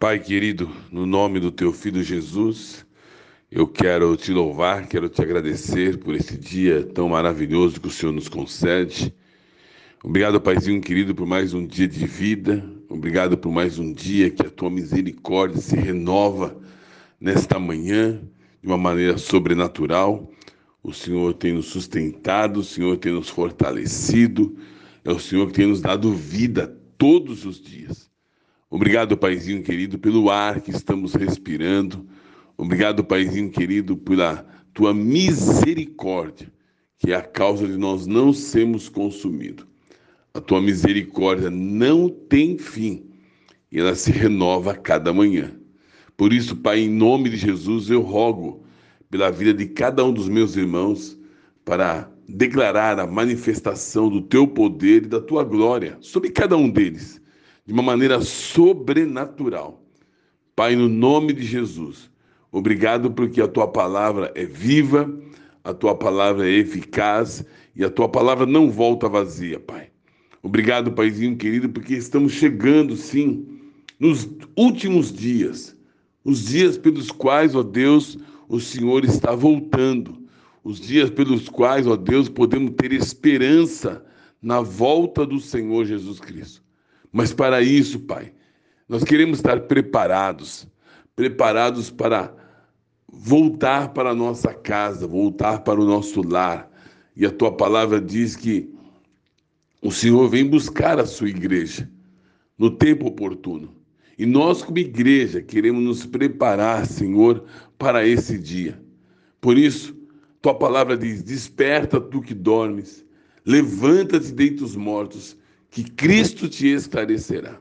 Pai querido, no nome do teu filho Jesus, eu quero te louvar, quero te agradecer por esse dia tão maravilhoso que o Senhor nos concede. Obrigado, Paizinho querido, por mais um dia de vida. Obrigado por mais um dia que a tua misericórdia se renova nesta manhã de uma maneira sobrenatural. O Senhor tem nos sustentado, o Senhor tem nos fortalecido. É o Senhor que tem nos dado vida todos os dias. Obrigado, Paizinho querido, pelo ar que estamos respirando. Obrigado, Paizinho querido, pela tua misericórdia, que é a causa de nós não sermos consumidos. A tua misericórdia não tem fim e ela se renova a cada manhã. Por isso, Pai, em nome de Jesus, eu rogo pela vida de cada um dos meus irmãos para declarar a manifestação do teu poder e da tua glória sobre cada um deles de uma maneira sobrenatural. Pai, no nome de Jesus, obrigado porque a tua palavra é viva, a tua palavra é eficaz e a tua palavra não volta vazia, Pai. Obrigado, Paizinho querido, porque estamos chegando, sim, nos últimos dias, os dias pelos quais, ó Deus, o Senhor está voltando, os dias pelos quais, ó Deus, podemos ter esperança na volta do Senhor Jesus Cristo. Mas para isso, Pai, nós queremos estar preparados preparados para voltar para a nossa casa, voltar para o nosso lar. E a tua palavra diz que o Senhor vem buscar a sua igreja no tempo oportuno. E nós, como igreja, queremos nos preparar, Senhor, para esse dia. Por isso, tua palavra diz: Desperta tu que dormes, levanta-te dentre os mortos que Cristo te esclarecerá.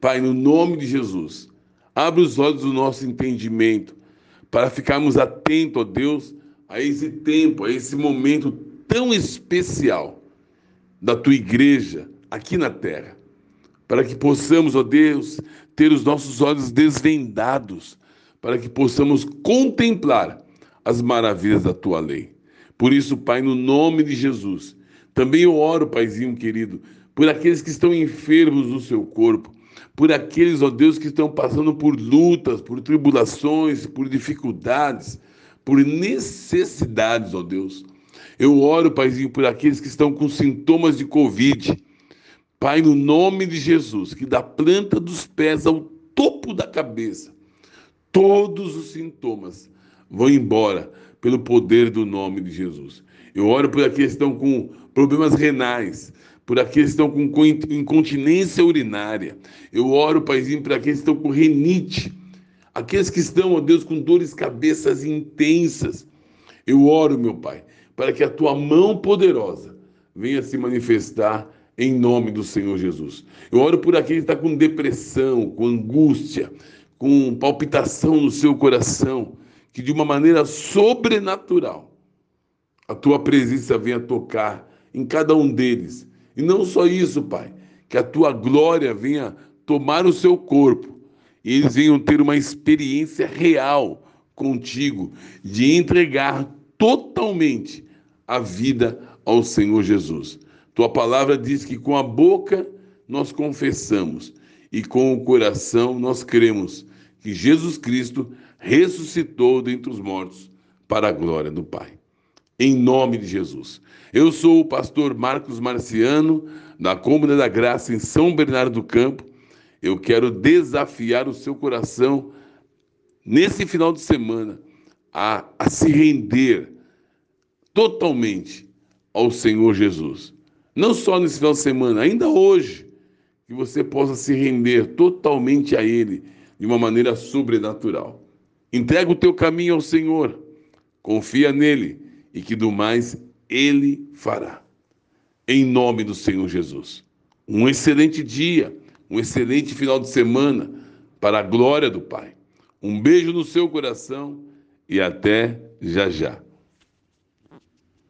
Pai, no nome de Jesus, abre os olhos do nosso entendimento para ficarmos atentos, ó Deus, a esse tempo, a esse momento tão especial da tua igreja aqui na terra, para que possamos, ó Deus, ter os nossos olhos desvendados, para que possamos contemplar as maravilhas da tua lei. Por isso, Pai, no nome de Jesus, também eu oro, Paizinho querido, por aqueles que estão enfermos no seu corpo, por aqueles, ó Deus, que estão passando por lutas, por tribulações, por dificuldades, por necessidades, ó Deus. Eu oro, Paizinho, por aqueles que estão com sintomas de Covid. Pai, no nome de Jesus, que da planta dos pés ao topo da cabeça, todos os sintomas vão embora pelo poder do nome de Jesus. Eu oro por aqueles que estão com problemas renais, por aqueles que estão com incontinência urinária. Eu oro, Paizinho, por aqueles que estão com renite. Aqueles que estão, ó Deus, com dores cabeças intensas. Eu oro, meu Pai, para que a tua mão poderosa venha se manifestar em nome do Senhor Jesus. Eu oro por aquele que está com depressão, com angústia, com palpitação no seu coração, que de uma maneira sobrenatural a tua presença venha tocar em cada um deles e não só isso, Pai, que a tua glória venha tomar o seu corpo e eles venham ter uma experiência real contigo de entregar totalmente a vida ao Senhor Jesus. Tua palavra diz que com a boca nós confessamos e com o coração nós cremos que Jesus Cristo ressuscitou dentre os mortos para a glória do Pai em nome de Jesus. Eu sou o pastor Marcos Marciano, da Cômoda da Graça, em São Bernardo do Campo. Eu quero desafiar o seu coração nesse final de semana a, a se render totalmente ao Senhor Jesus. Não só nesse final de semana, ainda hoje, que você possa se render totalmente a Ele de uma maneira sobrenatural. Entrega o teu caminho ao Senhor, confia nele e que do mais ele fará. Em nome do Senhor Jesus. Um excelente dia, um excelente final de semana para a glória do Pai. Um beijo no seu coração e até já já.